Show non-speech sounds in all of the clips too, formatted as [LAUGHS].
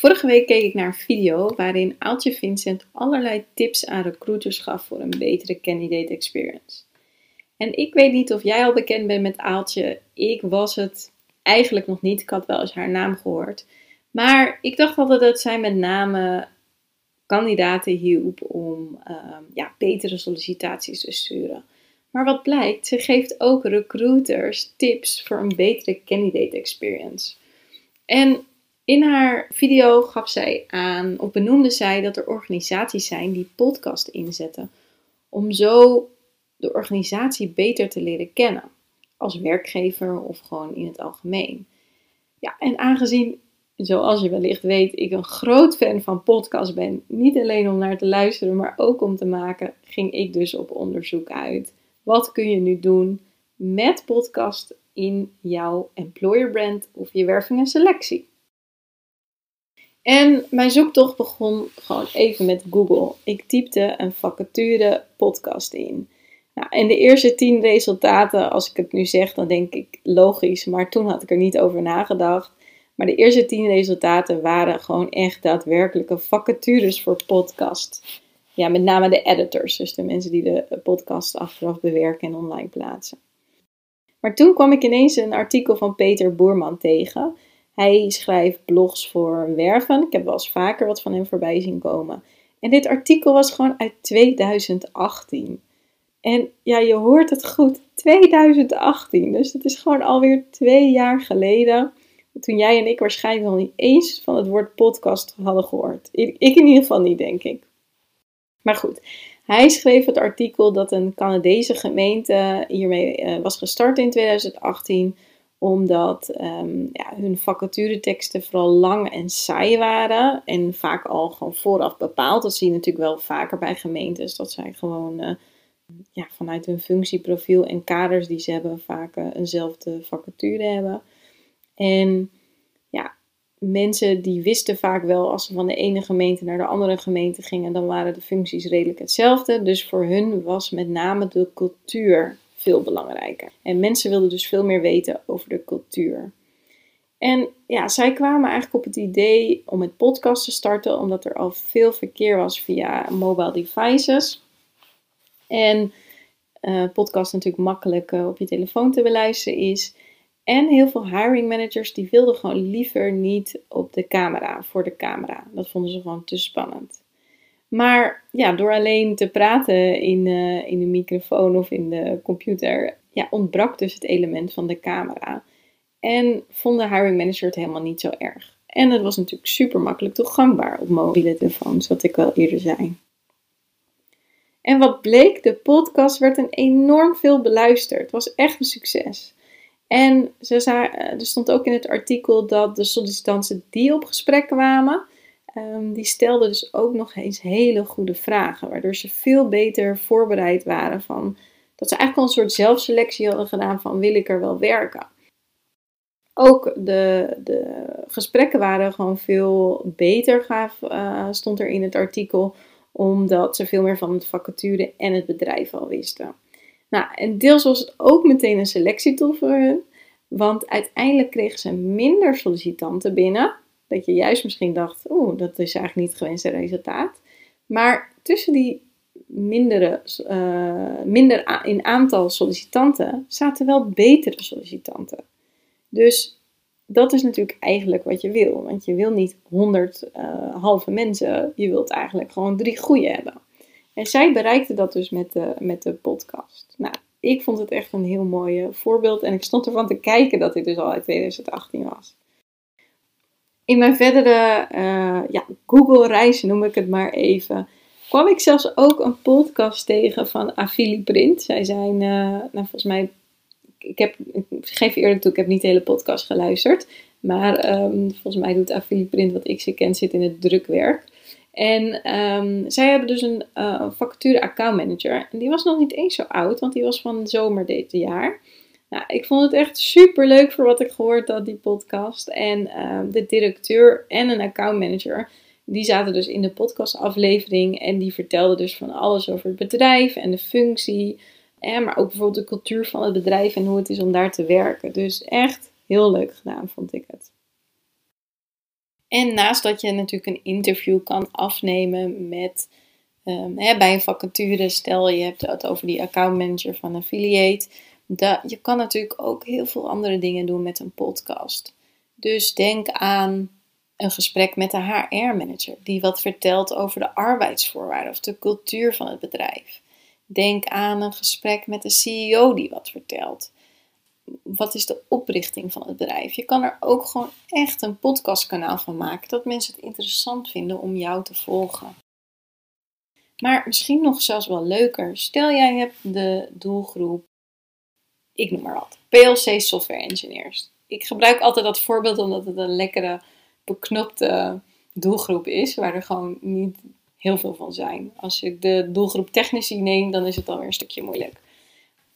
Vorige week keek ik naar een video waarin Aaltje Vincent allerlei tips aan recruiters gaf voor een betere candidate experience. En ik weet niet of jij al bekend bent met Aaltje. Ik was het eigenlijk nog niet. Ik had wel eens haar naam gehoord. Maar ik dacht altijd dat zij met name kandidaten hielp om ehm, ja, betere sollicitaties te sturen. Maar wat blijkt, ze geeft ook recruiters tips voor een betere candidate experience. En in haar video gaf zij aan, of benoemde zij dat er organisaties zijn die podcast inzetten. Om zo de organisatie beter te leren kennen. Als werkgever of gewoon in het algemeen. Ja, en aangezien, zoals je wellicht weet, ik een groot fan van podcast ben. Niet alleen om naar te luisteren, maar ook om te maken. Ging ik dus op onderzoek uit. Wat kun je nu doen met podcast in jouw employer brand of je werving en selectie? En mijn zoektocht begon gewoon even met Google. Ik typte een vacature podcast in. Nou, en de eerste tien resultaten, als ik het nu zeg, dan denk ik logisch, maar toen had ik er niet over nagedacht. Maar de eerste tien resultaten waren gewoon echt daadwerkelijke vacatures voor podcast. Ja, met name de editors, dus de mensen die de podcast achteraf bewerken en online plaatsen. Maar toen kwam ik ineens een artikel van Peter Boerman tegen. Hij schrijft blogs voor werven. Ik heb wel eens vaker wat van hem voorbij zien komen. En dit artikel was gewoon uit 2018. En ja, je hoort het goed, 2018. Dus het is gewoon alweer twee jaar geleden. Toen jij en ik waarschijnlijk nog niet eens van het woord podcast hadden gehoord. Ik in ieder geval niet, denk ik. Maar goed, hij schreef het artikel dat een Canadese gemeente hiermee uh, was gestart in 2018 omdat um, ja, hun vacatureteksten vooral lang en saai waren. En vaak al gewoon vooraf bepaald. Dat zie je natuurlijk wel vaker bij gemeentes. Dat zij gewoon uh, ja, vanuit hun functieprofiel en kaders die ze hebben, vaak uh, eenzelfde vacature hebben. En ja, mensen die wisten vaak wel als ze van de ene gemeente naar de andere gemeente gingen, dan waren de functies redelijk hetzelfde. Dus voor hun was met name de cultuur veel belangrijker. En mensen wilden dus veel meer weten over de cultuur. En ja, zij kwamen eigenlijk op het idee om met podcast te starten, omdat er al veel verkeer was via mobile devices. En uh, podcast natuurlijk makkelijk uh, op je telefoon te beluisteren is. En heel veel hiring managers die wilden gewoon liever niet op de camera, voor de camera. Dat vonden ze gewoon te spannend. Maar ja, door alleen te praten in, uh, in de microfoon of in de computer, ja, ontbrak dus het element van de camera. En vond de hiring manager het helemaal niet zo erg. En het was natuurlijk super makkelijk toegankbaar op mobiele telefoons, wat ik al eerder zei. En wat bleek, de podcast werd een enorm veel beluisterd. Het was echt een succes. En ze eh, er stond ook in het artikel dat de sollicitanten die op gesprek kwamen, um, die stelden dus ook nog eens hele goede vragen. Waardoor ze veel beter voorbereid waren van dat ze eigenlijk al een soort zelfselectie hadden gedaan van wil ik er wel werken. Ook de, de gesprekken waren gewoon veel beter, uh, stond er in het artikel, omdat ze veel meer van het vacature en het bedrijf al wisten. Nou, en deels was het ook meteen een selectietool voor hun, want uiteindelijk kregen ze minder sollicitanten binnen dat je juist misschien dacht, oeh, dat is eigenlijk niet het gewenste resultaat. Maar tussen die mindere, uh, minder in aantal sollicitanten zaten wel betere sollicitanten. Dus dat is natuurlijk eigenlijk wat je wil. Want je wil niet honderd uh, halve mensen, je wilt eigenlijk gewoon drie goede hebben. En zij bereikte dat dus met de, met de podcast. Nou, ik vond het echt een heel mooi voorbeeld. En ik stond ervan te kijken dat dit dus al uit 2018 was. In mijn verdere uh, ja, Google-reis, noem ik het maar even, kwam ik zelfs ook een podcast tegen van Afili Print. Zij zijn, uh, nou volgens mij, ik, heb, geef eerlijk toe, ik heb niet de hele podcast geluisterd. Maar ehm, volgens mij doet Affiliprint, wat ik ze ken, zit in het drukwerk. En ehm, zij hebben dus een uh, vacature account manager. En die was nog niet eens zo oud, want die was van zomer dit jaar. Nou, ik vond het echt super leuk voor wat ik gehoord had, die podcast. En ehm, de directeur en een accountmanager, die zaten dus in de podcastaflevering. En die vertelden dus van alles over het bedrijf en de functie. En, maar ook bijvoorbeeld de cultuur van het bedrijf en hoe het is om daar te werken. Dus echt heel leuk gedaan, vond ik het. En naast dat je natuurlijk een interview kan afnemen met um, hè, bij een vacature, stel je hebt het over die accountmanager van affiliate je kan natuurlijk ook heel veel andere dingen doen met een podcast. Dus denk aan een gesprek met de HR-manager, die wat vertelt over de arbeidsvoorwaarden of de cultuur van het bedrijf. Denk aan een gesprek met de CEO die wat vertelt. Wat is de oprichting van het bedrijf? Je kan er ook gewoon echt een podcastkanaal van maken, dat mensen het interessant vinden om jou te volgen. Maar misschien nog zelfs wel leuker. Stel jij hebt de doelgroep ik noem maar wat, PLC software engineers. Ik gebruik altijd dat voorbeeld omdat het een lekkere, beknopte doelgroep is, waar er gewoon niet heel veel van zijn. Als ik de doelgroep technici neem, dan is het alweer een stukje moeilijk.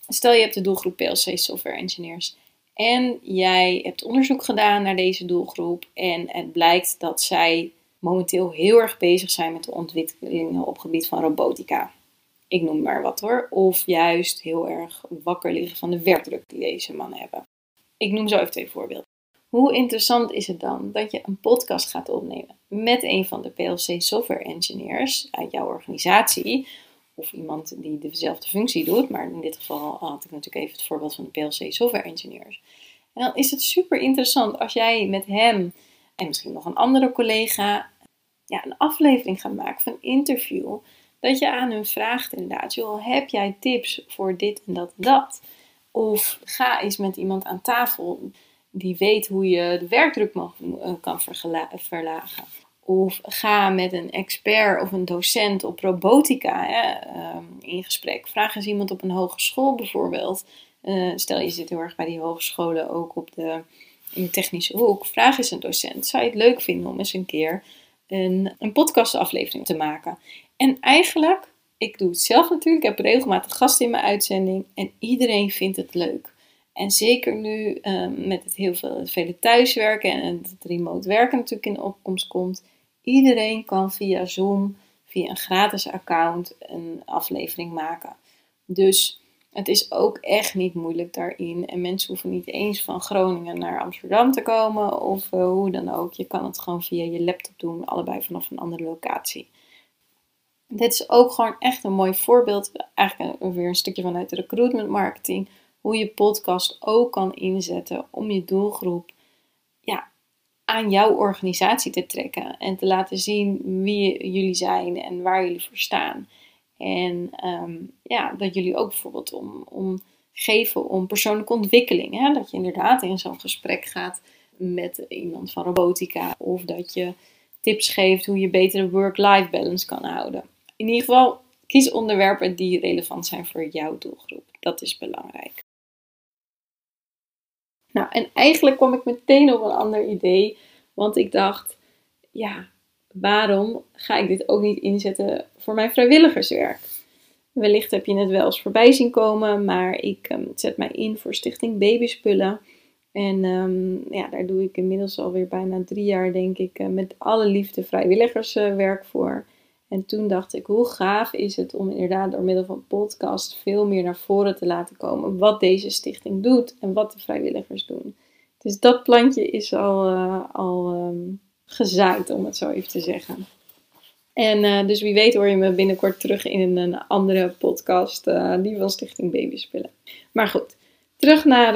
Stel je hebt de doelgroep PLC software engineers en jij hebt onderzoek gedaan naar deze doelgroep en het blijkt dat zij momenteel heel erg bezig zijn met de ontwikkelingen op het gebied van robotica ik noem maar wat hoor, of juist heel erg wakker liggen van de werkdruk die deze mannen hebben. Ik noem zo even twee voorbeelden. Hoe interessant is het dan dat je een podcast gaat opnemen met een van de PLC software engineers uit jouw organisatie, of iemand die dezelfde functie doet, maar in dit geval had ik natuurlijk even het voorbeeld van de PLC software engineers. En dan is het super interessant als jij met hem en misschien nog een andere collega ja, een aflevering gaat maken van een interview dat je aan hun vraagt inderdaad, joh, heb jij tips voor dit en dat en dat? Of ga eens met iemand aan tafel die weet hoe je de werkdruk mag, eh, kan verlagen. Of ga met een expert of een docent op robotica hè, ehm, in gesprek. Vraag eens iemand op een hogeschool bijvoorbeeld. Uh, stel je zit heel erg bij die hogescholen ook op de, in de technische hoek. Vraag eens een docent. Zou je het leuk vinden om eens een keer een, een podcastaflevering te maken? En eigenlijk, ik doe het zelf natuurlijk, ik heb regelmatig gasten in mijn uitzending en iedereen vindt het leuk. En zeker nu um, met het heel veel, het vele thuiswerken en het remote werken natuurlijk in de opkomst komt. Iedereen kan via Zoom, via een gratis account, een aflevering maken. Dus het is ook echt niet moeilijk daarin. En mensen hoeven niet eens van Groningen naar Amsterdam te komen of uh, hoe dan ook. Je kan het gewoon via je laptop doen, allebei vanaf een andere locatie. Dit is ook gewoon echt een mooi voorbeeld, eigenlijk weer een stukje vanuit de recruitment marketing, hoe je podcast ook kan inzetten om je doelgroep ja, aan jouw organisatie te trekken en te laten zien wie jullie zijn en waar jullie voor staan. En ehm, ja, dat jullie ook bijvoorbeeld om, om geven om persoonlijke ontwikkeling. Hè? Dat je inderdaad in zo'n gesprek gaat met iemand van robotica of dat je tips geeft hoe je betere work-life balance kan houden in ieder geval kies onderwerpen die relevant zijn voor jouw doelgroep. Dat is belangrijk. Nou, en eigenlijk kwam ik meteen op een ander idee, want ik dacht, ja, waarom ga ik dit ook niet inzetten voor mijn vrijwilligerswerk? Wellicht heb je het wel eens voorbij zien komen, maar ik um, zet mij in voor Stichting Babyspullen. En um, ja, daar doe ik inmiddels alweer bijna drie jaar, denk ik, uh, met alle liefde vrijwilligerswerk voor. En toen dacht ik, hoe gaaf is het om inderdaad door middel van podcast veel meer naar voren te laten komen wat deze stichting doet en wat de vrijwilligers doen. Dus dat plantje is al, uh, al um, gezaaid, om het zo even te zeggen. En uh, dus wie weet hoor je me binnenkort terug in een andere podcast, uh, die van Stichting Babyspullen. Maar goed, terug naar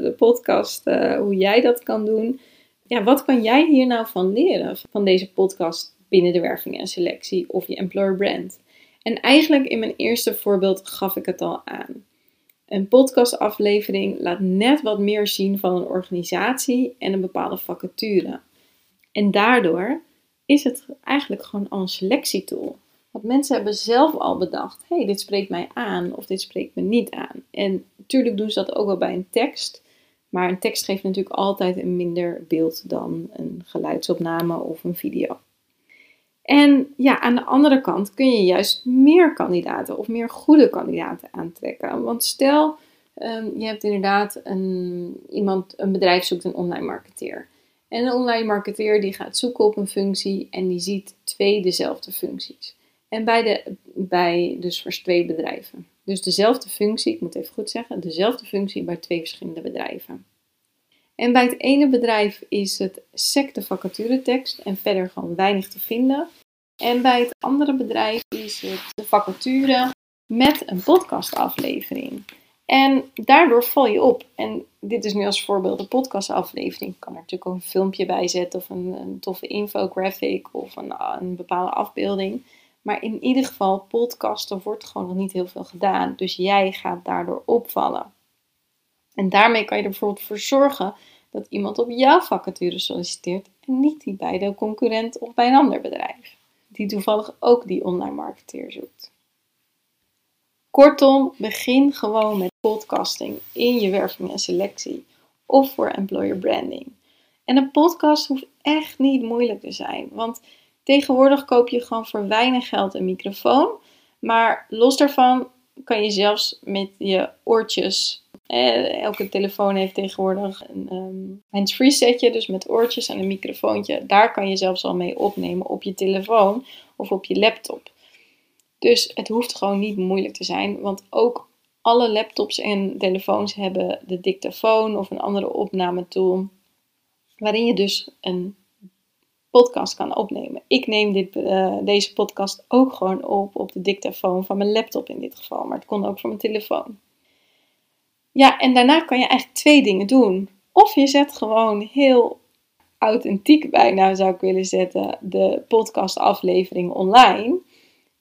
de podcast, hoe jij dat kan doen. Ja, wat kan jij hier nou van leren, van deze podcast binnen de werving en selectie of je employer brand. En eigenlijk in mijn eerste voorbeeld gaf ik het al aan. Een podcastaflevering laat net wat meer zien van een organisatie en een bepaalde vacature. En daardoor is het eigenlijk gewoon al een selectietool. Want mensen hebben zelf al bedacht: hey, dit spreekt mij aan of dit spreekt me niet aan. En natuurlijk doen ze dat ook wel bij een tekst. Maar een tekst geeft natuurlijk altijd een minder beeld dan een geluidsopname of een video. En ja, aan de andere kant kun je juist meer kandidaten of meer goede kandidaten aantrekken. Want stel, ehm, je hebt inderdaad een, iemand, een bedrijf zoekt een online marketeer. En een online marketeer die gaat zoeken op een functie en die ziet twee dezelfde functies. En bij, de, bij dus voor twee bedrijven. Dus dezelfde functie, ik moet even goed zeggen, dezelfde functie bij twee verschillende bedrijven. En bij het ene bedrijf is het sec de vacaturetekst en verder gewoon weinig te vinden. En bij het andere bedrijf is het de vacature met een podcastaflevering. En daardoor val je op. En dit is nu als voorbeeld een podcastaflevering. Ik kan er natuurlijk ook een filmpje bij zetten of een, een toffe infographic of een, een bepaalde afbeelding. Maar in ieder geval, podcasten wordt gewoon nog niet heel veel gedaan. Dus jij gaat daardoor opvallen. En daarmee kan je er bijvoorbeeld voor zorgen dat iemand op jouw vacature solliciteert en niet die bij de concurrent of bij een ander bedrijf. Die toevallig ook die online marketeer zoekt. Kortom, begin gewoon met podcasting in je werving en selectie of voor employer branding. En een podcast hoeft echt niet moeilijk te zijn, want tegenwoordig koop je gewoon voor weinig geld een microfoon. Maar los daarvan kan je zelfs met je oortjes. Eh, elke telefoon heeft tegenwoordig een um, hands-free setje, dus met oortjes en een microfoontje. Daar kan je zelfs al mee opnemen op je telefoon of op je laptop. Dus het hoeft gewoon niet moeilijk te zijn, want ook alle laptops en telefoons hebben de dictafoon of een andere opnametool, waarin je dus een podcast kan opnemen. Ik neem dit, uh, deze podcast ook gewoon op op de dictafoon van mijn laptop in dit geval, maar het kon ook van mijn telefoon. Ja, en daarna kan je eigenlijk twee dingen doen. Of je zet gewoon heel authentiek bijna zou ik willen zetten de podcastaflevering online.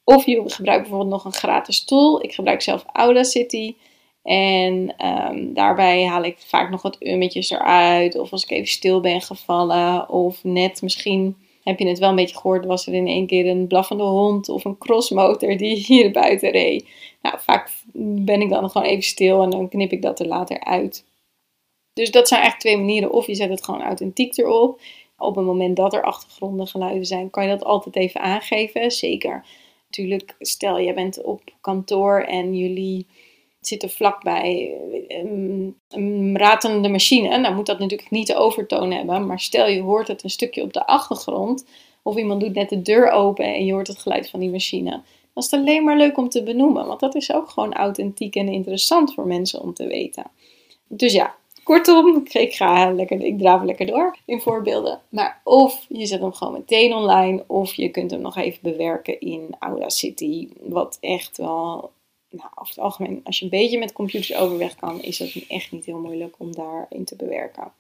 Of je gebruikt bijvoorbeeld nog een gratis tool. Ik gebruik zelf Audacity. En um, daarbij haal ik vaak nog wat ummetjes eruit. Of als ik even stil ben gevallen. Of net misschien, heb je het wel een beetje gehoord, was er in één keer een blaffende hond of een crossmotor die [LAUGHS] hier buiten reed. Nou, vaak ben ik dan gewoon even stil en dan knip ik dat er later uit. Dus dat zijn eigenlijk twee manieren. Of je zet het gewoon authentiek erop. Op het moment dat er achtergrondgeluiden zijn, kan je dat altijd even aangeven. Zeker natuurlijk, stel je bent op kantoor en jullie zitten vlakbij een, een ratelende machine. Dan moet dat natuurlijk niet de overtoon hebben. Maar stel je hoort het een stukje op de achtergrond. Of iemand doet net de deur open en je hoort het geluid van die machine. Dan is alleen maar leuk om te benoemen. Want dat is ook gewoon authentiek en interessant voor mensen om te weten. Dus ja, kortom, [LAUGHS] ik ga lekker, ik draaf lekker door in voorbeelden. Maar of je zet hem gewoon meteen online, of je kunt hem nog even bewerken in Audacity. Wat echt wel nou, over het algemeen, als je een beetje met computers overweg kan, is het echt niet heel moeilijk om daarin te bewerken.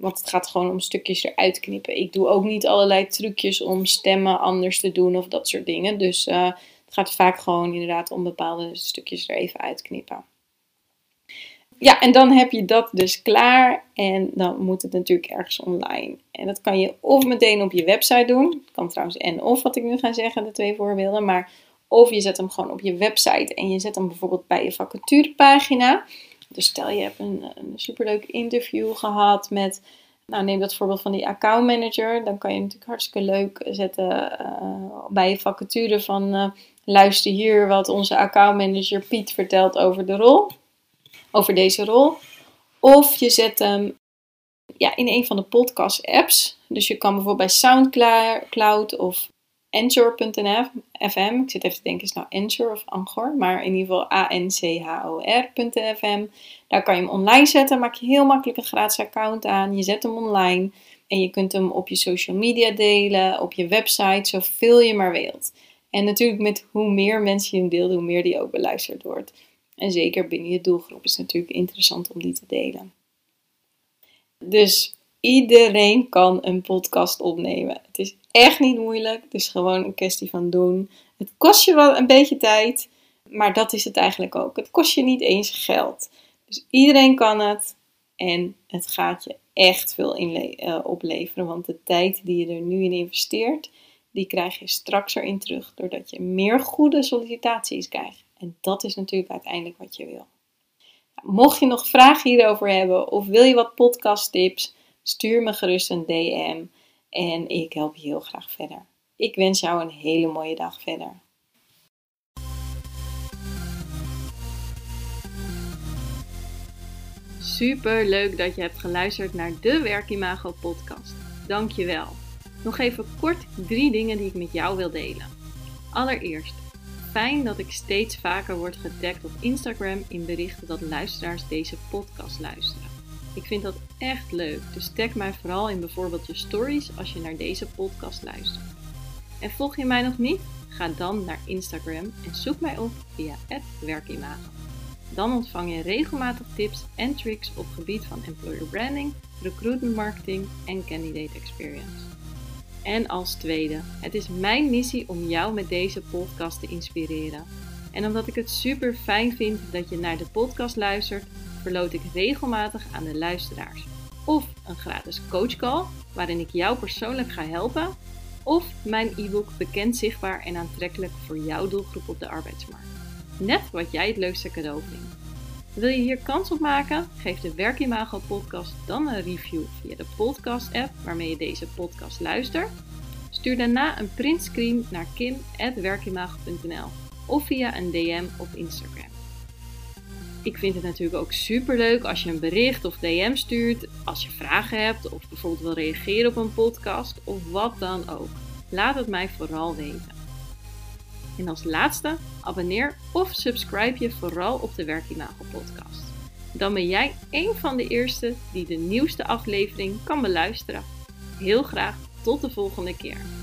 Want het gaat gewoon om stukjes eruit knippen. Ik doe ook niet allerlei trucjes om stemmen anders te doen of dat soort dingen. Dus uh, het gaat vaak gewoon inderdaad om bepaalde stukjes er even uitknippen. Ja, en dan heb je dat dus klaar en dan moet het natuurlijk ergens online. En dat kan je of meteen op je website doen. Dat kan trouwens en of wat ik nu ga zeggen, de twee voorbeelden. Maar of je zet hem gewoon op je website en je zet hem bijvoorbeeld bij je vacaturepagina. Dus stel je hebt een, een superleuk interview gehad met, nou neem dat voorbeeld van die accountmanager. Dan kan je natuurlijk hartstikke leuk zetten uh, bij je vacature van uh, luister hier wat onze accountmanager Piet vertelt over de rol. Over deze rol. Of je zet hem ja, in een van de podcast apps. Dus je kan bijvoorbeeld bij Soundcloud of Anchor.fm. Ik zit even te denken, is nou Anchor of Anchor? Maar in ieder geval A-N-C-H-O-R.fm. Daar kan je hem online zetten. Maak je heel makkelijk een gratis account aan. Je zet hem online. En je kunt hem op je social media delen, op je website, zoveel je maar wilt. En natuurlijk met hoe meer mensen je hem deelt, hoe meer die ook beluisterd wordt. En zeker binnen je doelgroep is het natuurlijk interessant om die te delen. Dus iedereen kan een podcast opnemen. Het is echt niet moeilijk. Het is gewoon een kwestie van doen. Het kost je wel een beetje tijd, maar dat is het eigenlijk ook. Het kost je niet eens geld. Dus iedereen kan het en het gaat je echt veel uh, opleveren. Want de tijd die je er nu in investeert, die krijg je straks erin terug. Doordat je meer goede sollicitaties krijgt. En dat is natuurlijk uiteindelijk wat je wil. Mocht je nog vragen hierover hebben of wil je wat podcasttips, stuur me gerust een DM en ik help je heel graag verder. Ik wens jou een hele mooie dag verder. Super leuk dat je hebt geluisterd naar de Werkimago podcast. Dankjewel. Nog even kort drie dingen die ik met jou wil delen. Allereerst, fijn dat ik steeds vaker word getagd op Instagram in berichten dat luisteraars deze podcast luisteren. Ik vind dat echt leuk, dus tag mij vooral in bijvoorbeeld je stories als je naar deze podcast luistert. En volg je mij nog niet? Ga dan naar Instagram en zoek mij op via werkimago. Dan ontvang je regelmatig tips en tricks op gebied van employer branding, recruitment marketing en candidate experience. En als tweede, het is mijn missie om jou met deze podcast te inspireren. En omdat ik het super fijn vind dat je naar de podcast luistert, verloot ik regelmatig aan de luisteraars. Of een gratis coachcall, waarin ik jou persoonlijk ga helpen. Of mijn e-book Bekend, Zichtbaar en Aantrekkelijk voor jouw doelgroep op de arbeidsmarkt. Net wat jij het leukste cadeau vindt. Wil je hier kans op maken? Geef de Werkimago podcast dan een review via de podcast app waarmee je deze podcast luistert. Stuur daarna een printscreen naar kim.werkimago.nl of via een DM op Instagram. Ik vind het natuurlijk ook super leuk als je een bericht of DM stuurt, als je vragen hebt of bijvoorbeeld wil reageren op een podcast of wat dan ook. Laat het mij vooral weten. En als laatste, abonneer of subscribe je vooral op de Werkimago podcast. Dan ben jij een van de eerste die de nieuwste aflevering kan beluisteren. Heel graag tot de volgende keer.